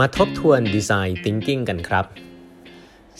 มาทบทวน Design Thinking กันครับ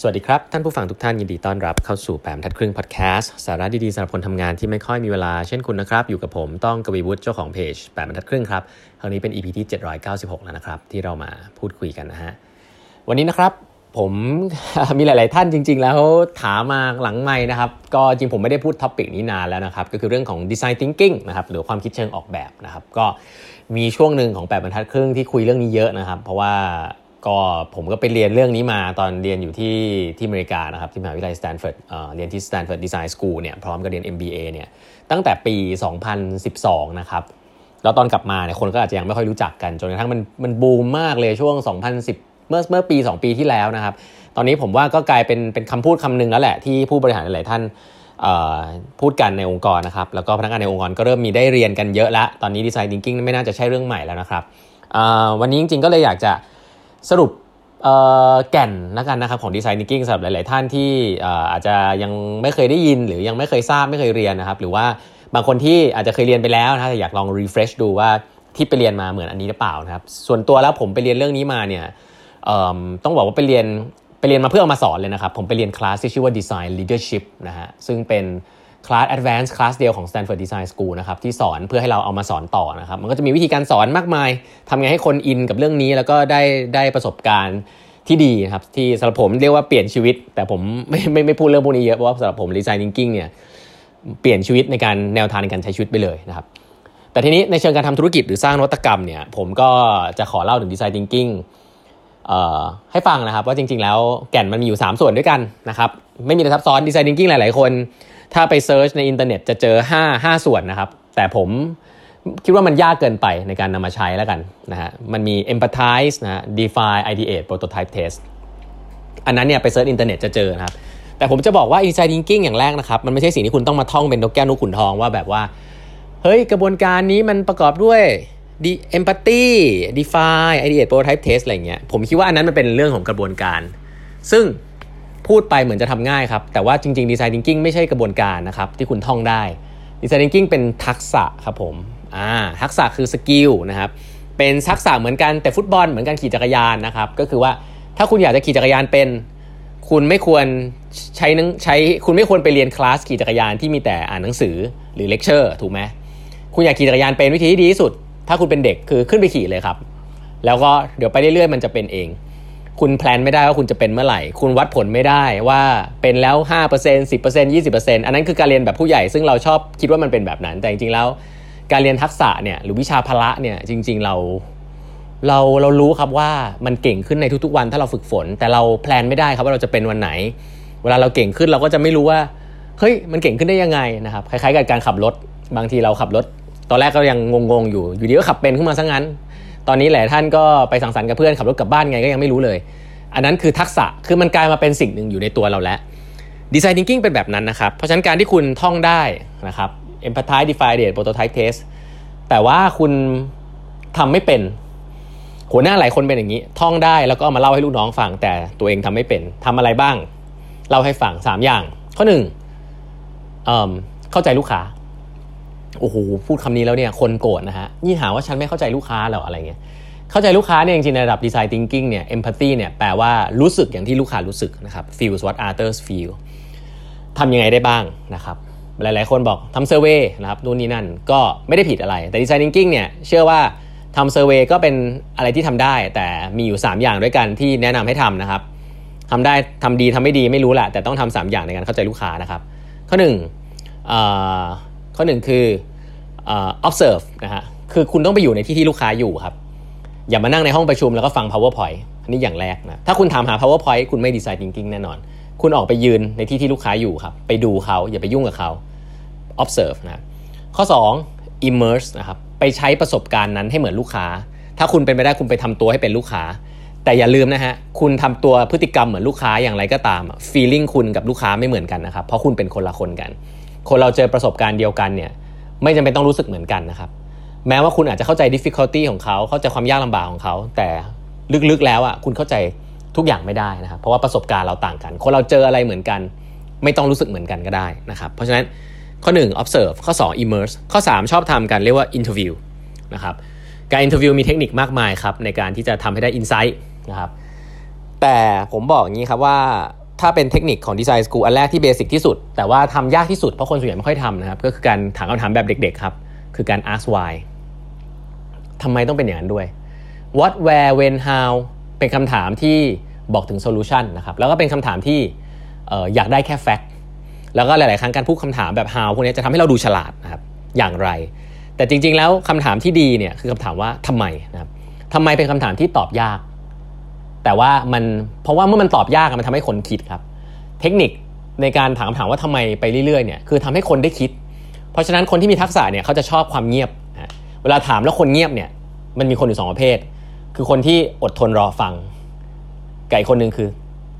สวัสดีครับ ท่านผู้ฟังทุกท่านยินดีต้อนรับเข้าสู่แปดบรรทัดครึ่งพอดแคสต์สาระดีๆสำหรับคนทำงานที่ไม่ค่อยมีเวลาเช่นคุณนะครับ อยู่กับผมต้องกวีวุฒิเจ้าของเพจแปดบรรทัดครึ่งครับครั้งนี้เป็น EP ที่ 796 แล้วนะครับ ที่เรามาพูดคุยกันนะฮะวันนี้นะครับผมมีหลาย ๆ ท่านจริง ๆ แล้วถามมาหลังไมค์นะครับ ก็จริงผมไม่ได้พูด topic นี้นานแล้วนะครับ ก็คือเรื่องของ Design Thinking นะครับหรือความคิดเชิงออกแบบนะครับ ก็ มีช่วงหนึ่งของแปดบรรทัดครึ่งที่คุยเรื่องนี้เยอะนะครับ เพราะว่าก็ผมก็ไปเรียนเรื่องนี้มาตอนเรียนอยู่ที่ที่อเมริกานะครับที่มหาวิทยาลัยสแตนฟอร์ดเรียนที่ Stanford Design School เนี่ยพร้อมกับเรียน MBA เนี่ยตั้งแต่ปี 2012 นะครับแล้วตอนกลับมาเนี่ยคนก็อาจจะยังไม่ค่อยรู้จักกัน จนกระทั่งมันมันบูมมากเลยช่วง 2010 เมื่อเมื่อปี 2 ปีที่แล้วนะครับ ตอนนี้ผมว่าก็กลายเป็นเป็นคำพูดคำหนึ่งแล้วแหละที่ผู้บริหารหลายท่าน พูดกันในองค์กรนะครับ แล้วก็พนักงานในองค์กรก็เริ่มมีได้เรียนกันเยอะละตอนนี้ดีไซน์ทิงกิ้งไม่น่าจะใช่เรื่องใหม่แล้วนะครับวันนี้จริงๆก็เลยอยากจะสรุปแก่นแล้วกันนะครับของดีไซน์ทิงกิ้งสำหรับหลาย ๆ ท่านที่อาจจะยังไม่เคยได้ยิน หรือยังไม่เคยทราบไม่เคยเรียนนะครับ หรือว่าบางคนที่อาจจะเคยเรียนไปแล้วนะแต่อยากลอง refresh ดูว่าที่ไปเรียนมาเหมือนอันนี้หรือเปล่านะครับ ส่วนตัวแล้วผมไปเรียนเรื่องนี้มาเนี่ยต้องบอกว่าไปเรียน ไปเรียนมาเพื่อเอามาสอนเลยนะครับ ผมไปเรียนคลาสที่ชื่อว่า Design Leadership นะฮะซึ่งเป็นคลาส Advanced คลาสเดียวของ Stanford Design School นะครับที่สอนเพื่อให้เราเอามาสอนต่อนะครับ มันก็จะมีวิธีการสอนมากมายทำไงให้คนอินกับเรื่องนี้แล้วก็ได้ได้ประสบการณ์ที่ดีครับที่สำหรับผมเรียกว่าเปลี่ยนชีวิต แต่ผมไม่ไม่ไม่พูดเรื่องพวกนี้เยอะเพราะว่าสำหรับผม Design Thinking เนี่ยเปลี่ยนชีวิตในการแนวทางในการใช้ชีวิตไปเลยนะครับแต่ทีนี้ในเชิงการทำธุรกิจหรือสร้างนวัตกรรมเนี่ยผมก็จะขอเล่าถึง Design Thinking ให้ฟังนะครับว่าจริง ๆ แล้วแก่นมันมีอยู่ 3 ส่วนด้วยกันนะครับไม่มีอะไรซับซ้อนดีไซน์ thinking หลาย ๆ คน ถ้าไป search ในอินเทอร์เน็ตจะเจอ 5 5 ส่วนนะครับ แต่ผมคิดว่ามันยากเกินไปในการนำมาใช้แล้วกันนะฮะมันมี empathize นะ define ideate prototype test อันนั้นเนี่ยไป search อินเทอร์เน็ตจะเจอนะครับแต่ผมจะบอกว่า design thinking อย่างแรกนะครับ มันไม่ใช่สิ่งที่คุณต้องมาท่องเป็นนกแก้วนกขุนทองว่าแบบว่า เฮ้ยกระบวนการนี้มันประกอบด้วย ดี empathy define ideate prototype test อะไรเงี้ยผมคิดว่าอันนั้นมันเป็นเรื่องของกระบวนการ ซึ่งพูดไปเหมือนจะทำง่ายครับ แต่ว่าจริงๆ design thinking ไม่ใช่กระบวนการนะครับ ที่คุณท่องได้ design thinking เป็นทักษะครับผมอ่าทักษะคือ skill นะครับเป็นทักษะเหมือนกันเตะฟุตบอลเหมือนกันขี่จักรยานนะครับ ก็คือว่าถ้าคุณอยากจะขี่จักรยานเป็น คุณไม่ควรใช้นังใช้คุณไม่ควรไปเรียนคลาสขี่จักรยานที่มีแต่อ่านหนังสือหรือเลคเชอร์ถูกไหมคุณอยากขี่จักรยานเป็นวิธีที่ดีที่สุด ถ้าคุณเป็นเด็กคือขึ้นไปขี่เลยครับ แล้วก็เดี๋ยวไปเรื่อยๆมันจะเป็นเอง คุณ plan ไม่ได้ว่าคุณจะเป็นเมื่อไหร่ คุณวัดผลไม่ได้ว่าเป็นแล้ว 5% 10% 20%อันนั้นคือการเรียนแบบผู้ใหญ่ซึ่งเราชอบคิดว่ามันเป็นแบบนั้น แต่จริงๆแล้ว การเรียนทักษะเนี่ยหรือวิชาพละเนี่ยจริง ๆเราเราเรารู้ครับว่ามันเก่งขึ้นในทุกๆวันถ้าเราฝึกฝน แต่เรา plan ไม่ได้ครับว่าเราจะเป็นวันไหน เวลาเราเก่งขึ้นเราก็จะไม่รู้ว่าเฮ้ยมันเก่งขึ้นได้ยังไงนะครับคล้ายๆกับการขับรถ บางทีเราขับรถ ตอนแรกก็ยังงงๆอยู่อยู่ดีก็ขับเป็นขึ้นมาซะงั้น ตอนนี้หลายท่านก็ไปสังสรรค์กับเพื่อนขับรถกลับบ้านไงก็ยังไม่รู้เลย อันนั้นคือทักษะคือมันกลายมาเป็นสิ่งหนึ่งอยู่ในตัวเราแล้วดีไซน์ทิงกิ้งเป็นแบบนั้นนะครับ เพราะฉะนั้นการที่คุณท่องได้นะครับ empathize define date prototype test แต่ว่าคุณทำไม่เป็น หัวหน้าหลายคนเป็นอย่างนี้ ท่องได้แล้วก็มาเล่าให้ลูกน้องฟัง แต่ตัวเองทำไม่เป็นทำอะไรบ้าง เล่าให้ฟัง 3 อย่าง ข้อหนึ่งเข้าใจลูกค้า โอ้โหพูดคำนี้แล้วเนี่ยคนโกรธนะฮะนี่หาว่าฉันไม่เข้าใจลูกค้าหรออะไรเงี้ยเข้าใจลูกค้าเนี่ยจริงๆในระดับดีไซน์ thinking เนี่ย empathy เนี่ยแปลว่ารู้สึกอย่างที่ลูกค้ารู้สึกนะครับ feel what others feel ทำยังไงได้บ้างนะครับหลายๆคนบอกทำเซอร์เวยนะครับนู่นนี่นั่นก็ไม่ได้ผิดอะไร แต่ดีไซน์ thinking เนี่ยเชื่อว่าทำเซอร์เวยก็เป็นอะไรที่ทำได้ แต่มีอยู่ 3 อย่างด้วยกันที่แนะนำให้ทำนะครับทำได้ทำดีทำไม่ดีไม่รู้แหละแต่ต้องทำ3อย่างในการเข้าใจลูกค้านะครับ ข้อ1 ข้อหนึ่งคือ observe นะฮะคือคุณต้องไปอยู่ในที่ที่ลูกค้าอยู่ครับ อย่ามานั่งในห้องประชุมแล้วก็ฟัง powerpoint อันนี้อย่างแรกนะถ้าคุณถามหา powerpoint คุณไม่ design thinking แน่นอน คุณออกไปยืนในที่ที่ลูกค้าอยู่ครับไปดูเขาอย่าไปยุ่งกับเขา observe นะข้อ 2 immerse นะครับไปใช้ประสบการณ์นั้นให้เหมือนลูกค้า ถ้าคุณเป็นไปได้คุณไปทำตัวให้เป็นลูกค้า แต่อย่าลืมนะฮะคุณทำตัวพฤติกรรมเหมือนลูกค้าอย่างไรก็ตาม feeling คุณกับลูกค้าไม่เหมือนกันนะครับเพราะคุณเป็นคนละคนกัน คนเราเจอประสบการณ์เดียวกันเนี่ยไม่จำเป็นต้องรู้สึกเหมือนกันนะครับ แม้ว่าคุณอาจจะเข้าใจ difficulty ของเขาเข้าใจความยากลำบากของเขา แต่ลึกๆแล้วอะคุณเข้าใจทุกอย่างไม่ได้นะครับ เพราะว่าประสบการณ์เราต่างกัน คนเราเจออะไรเหมือนกัน ไม่ต้องรู้สึกเหมือนกันก็ได้นะครับ เพราะฉะนั้นข้อ 1 observe ข้อ 2 immerse ข้อ 3 ชอบทำกันเรียกว่า interview นะครับการ interview มีเทคนิคมากมายครับในการที่จะทำให้ได้ insight นะครับแต่ผมบอกอย่างนี้ครับว่า ถ้าเป็นเทคนิคของดีไซน์สกูอันแรกที่ basic ที่สุด แต่ว่าทำยากที่สุดเพราะคนส่วนใหญ่ไม่ค่อยทำนะครับ ก็คือการถามคำถามแบบเด็ก ๆ ครับ คือการ ask why ทำไมต้องเป็นอย่างนั้นด้วย what where when how เป็นคำถามที่บอกถึง solution นะครับ แล้วก็เป็นคำถามที่อยากได้แค่ fact แล้วก็หลาย ๆ ครั้งการพูดคำถามแบบ how พวกนี้จะทำให้เราดูฉลาดนะครับ อย่างไร แต่จริง ๆ แล้วคำถามที่ดีเนี่ยคือคำถามว่าทำไมนะครับทำไมเป็นคำถามที่ตอบยาก แต่ว่ามันเพราะว่าเมื่อมันตอบยากมันทำให้คนคิดครับ เทคนิคในการถามคำถามว่าทำไมไปเรื่อยๆเนี่ยคือทำให้คนได้คิด เพราะฉะนั้นคนที่มีทักษะเนี่ยเขาจะชอบความเงียบ เวลาถามแล้วคนเงียบเนี่ยมันมีคนอยู่สองประเภท คือคนที่อดทนรอฟังไก่คนหนึ่งคือ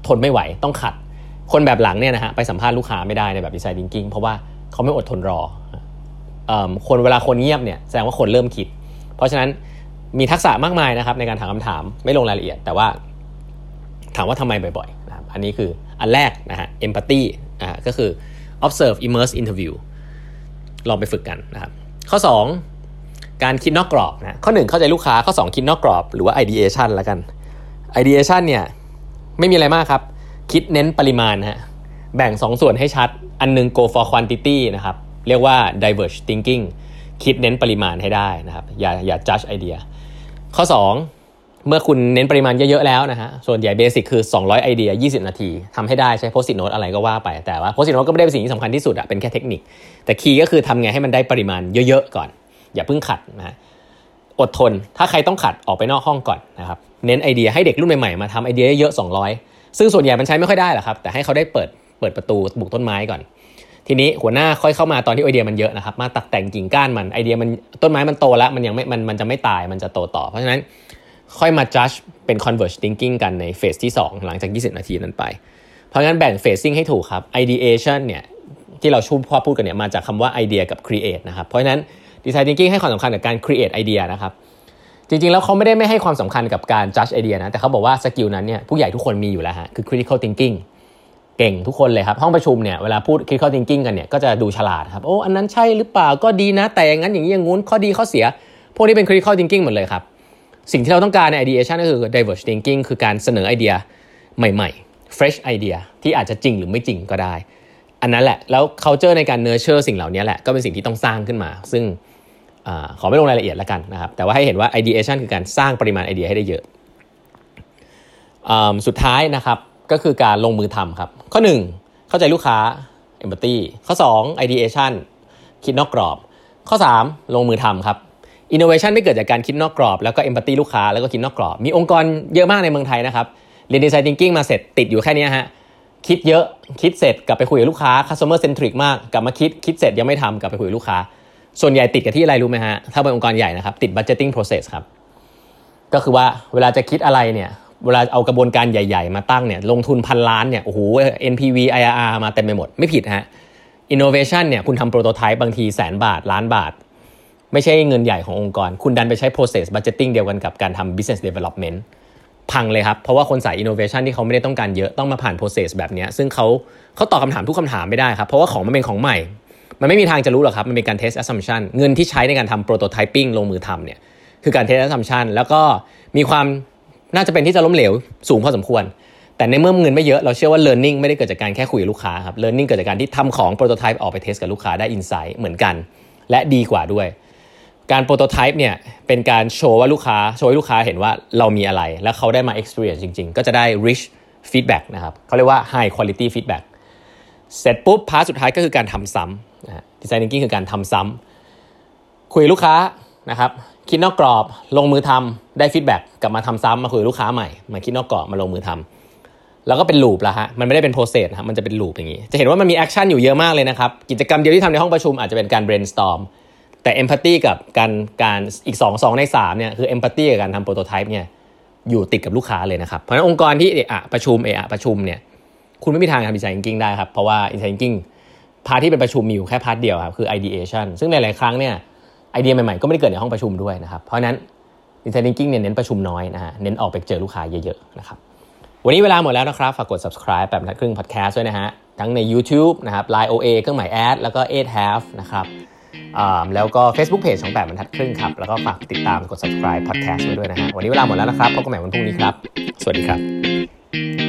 ทนไม่ไหวต้องขัด คนแบบหลังเนี่ยนะฮะไปสัมภาษณ์ลูกค้าไม่ได้ในแบบดีไซน์ดิงกิ้งเพราะว่าเขาไม่อดทนรอคนเวลาคนเงียบเนี่ยแสดงว่าคนเริ่มคิด เพราะฉะนั้นมีทักษะมากมายนะครับในการถามคำถามไม่ลงรายละเอียด แต่ว่า ถามว่าทำไมบ่อยๆนะครับอันนี้คืออันแรกนะฮะ empathy อ่าก็คือ observe immerse interview ลองไปฝึกกันนะครับ ข้อ 2 การคิดนอกกรอบนะข้อ 1 เข้าใจลูกค้าข้อ 2 คิดนอกกรอบ หรือว่า ideation ละกัน ideation เนี่ยไม่มีอะไรมากครับ คิดเน้นปริมาณฮะแบ่ง2ส่วนให้ชัด อันนึง go for quantity นะครับ เรียกว่า diverge thinking คิดเน้นปริมาณให้ได้นะครับ อย่าอย่า judge idea ข้อ 2 เมื่อคุณเน้นปริมาณเยอะ ๆ แล้วนะฮะ ส่วนใหญ่เบสิกคือ 200 ไอเดีย 20 นาทีทำให้ได้ใช้โพสิโน t อะไรก็ว่าไป แต่ว่าโพสิโน t ก็ไม่ได้เป็นสิ่งที่สำคัญที่สุดอะเป็นแค่เทคนิค แต่คีย์ก็คือทำไงให้มันได้ปริมาณเยอะๆก่อน อย่าเพิ่งขัดนะฮะอดทน ถ้าใครต้องขัดออกไปนอกห้องก่อนนะครับ เน้นไอเดียให้เด็กรุ่นใหม่ๆ มาทำไอเดียเยอะ200 ซึ่งส่วนใหญ่มันใช้ไม่ค่อยได้หรอกครับ แต่ให้เขาได้เปิด เปิดประตูบุกต้นไม้ก่อน ทีนี้หัวหน้าค่อยเข้ามาตอนที่ไอเดียมันเยอะนะครับ มาตัดแต่งกิ่งก้านมัน ไอเดียมันต้นไม้มันโตแล้ว มันยังไม่ มันมันจะไม่ตาย มันจะโตต่อ เพราะฉะนั้น ค่อยมา judge เป็น converge thinking กันใน phase ที่ 2 หลังจาก 20 นาทีนั้นไป เพราะงั้นแบ่ง phasing ให้ถูกครับ ideation เนี่ยที่เราชูพ่อพูดกันเนี่ยมาจากคำว่า idea กับ create นะครับ เพราะฉะนั้น design thinking ให้ความสำคัญกับการ create idea นะครับจริงๆ แล้วเขาไม่ได้ไม่ให้ความสำคัญกับการ judge idea นะ แต่เขาบอกว่า skill นั้นเนี่ยผู้ใหญ่ทุกคนมีอยู่แล้วฮะ คือ critical thinking เก่งทุกคนเลยครับ ห้องประชุมเนี่ยเวลาพูด critical thinking กันเนี่ยก็จะดูฉลาดครับ โอ้ อันนั้นใช่หรือเปล่าก็ดีนะ แต่อย่างนั้นอย่างนี้อย่างงู้นข้อดีข้อเสีย พวกนี้เป็น critical thinking หมดเลยครับ สิ่งที่เราต้องการใน ideation ก็คือ diverge thinking คือการเสนอไอเดียใหม่ๆ fresh idea ที่อาจจะจริงหรือไม่จริงก็ได้ อันนั้นแหละ แล้ว culture ในการ nurture สิ่งเหล่านี้แหละ ก็เป็นสิ่งที่ต้องสร้างขึ้นมา ซึ่งอขอไม่ลงรายละเอียดแล้วกันนะครับ แต่ว่าให้เห็นว่า ideation คือการสร้างปริมาณไอเดียให้ได้เยอะสุดท้ายนะครับ ก็คือการลงมือทำครับ ข้อ 1 เข้าใจลูกค้า empathy ข้อ 2 ideation คิดนอกกรอบ ข้อ 3 ลงมือทำครับ innovation ไม่เกิดจากการคิดนอกกรอบ แล้วก็ empathy ลูกค้าแล้วก็คิดนอกกรอบ มีองค์กรเยอะมากในเมืองไทยนะครับเรียน design thinking มาเสร็จติดอยู่แค่นี้ฮะคิดเยอะคิดเสร็จกลับไปคุยกับลูกค้า customer centric มากกลับมาคิดคิดเสร็จยังไม่ทำกลับไปคุยกับลูกค้า ส่วนใหญ่ติดกับที่อะไรรู้ไหมฮะถ้าเป็นองค์กรใหญ่นะครับติด budgeting process ครับก็คือว่าเวลาจะคิดอะไรเนี่ยเวลาเอากระบวนการใหญ่ ๆ มาตั้งเนี่ยลงทุนพันล้านเนี่ยโอ้โห NPV IRR มาเต็มไปหมดไม่ผิดฮะ innovation เนี่ยคุณทำโปรโตไทป์บางทีแสนบาทล้านบาท ไม่ใช่เงินใหญ่ขององค์กร คุณดันไปใช้ process budgeting เดียวกันกับการทำ business development พังเลยครับ เพราะว่าคนสาย innovation ที่เขาไม่ได้ต้องการเยอะต้องมาผ่าน process แบบนี้ซึ่งเขาเขาตอบคาถามทุกคำถามไม่ได้ครับ เพราะว่าของมันเป็นของใหม่ มันไม่มีทางจะรู้หรอกครับ มันเป็นการ test assumption เงินที่ใช้ในการทำ prototyping ลงมือทำเนี่ยคือการ test assumption แล้วก็มีความน่าจะเป็นที่จะล้มเหลวสูงพอสมควร แต่ในเมื่อเงินไม่เยอะเราเชื่อว่า learning ไม่ได้เกิดจากการแค่คุยกับลูกค้าครับ learning เกิดจากการที่ทำของ prototype ออกไป test กับลูกค้าได้ insight เหมือนกัน และดีกว่าด้วย การ prototype เนี่ยเป็นการโชว์ว่าลูกค้าโชว์ให้ลูกค้าเห็นว่าเรามีอะไร แล้วเขาได้มา experience จริง ๆ ก็จะได้ rich feedback นะครับเขาเรียกว่า high quality feedback เสร็จปุ๊บ part สุดท้ายก็คือการทำซ้ำนะฮะ design thinking คือการทำซ้ำคุยลูกค้านะครับคิดนอกกรอบลงมือทำได้ feedback กลับมาทำซ้ำมาคุยลูกค้าใหม่มาคิดนอกกรอบมาลงมือทำแล้วก็เป็น loop ละฮะมันไม่ได้เป็น process ครับมันจะเป็น loop อย่างนี้ จะเห็นว่ามันมี action อยู่เยอะมากเลยนะครับ กิจกรรมเดียวที่ทำในห้องประชุมอาจจะเป็นการ brainstorm แต่ empathy กับการการอีก 2 2 ใน3เนี่ยคือ empathy กับการทำ prototype เนี่ยอยู่ติดกับลูกค้าเลยนะครับ เพราะฉะนั้นองค์กรที่เอะอะประชุมเอะอะประชุมเนี่ยคุณไม่มีทางทำดีไซน์ thinking ได้ครับ เพราะว่า design thinking part ที่เป็นประชุมมีอยู่แค่ part เดียวครับคือ ideation ซึ่งในหลายครั้งเนี่ยไอเดียใหม่ๆก็ไม่ได้เกิดในห้องประชุมด้วยนะครับเพราะนั้น Design Thinking เนี่ยเน้นประชุมน้อยนะฮะเน้นออกไปเจอลูกค้าเยอะๆนะครับวันนี้เวลาหมดแล้วนะครับฝากกด subscribe แปดบรรทัดครึ่ง podcast ด้วยนะฮะทั้งใน YouTube นะครับ Line OA เครื่องหมายแอดแล้วก็8 half นะครับ แล้วก็ Facebook Page ของแปดบรรทัดครึ่งครับ แล้วก็ฝากติดตามกด subscribe podcast ไว้ด้วยนะฮะ วันนี้เวลาหมดแล้วนะครับ พบกันใหม่วันพรุ่งนี้ครับ สวัสดีครับ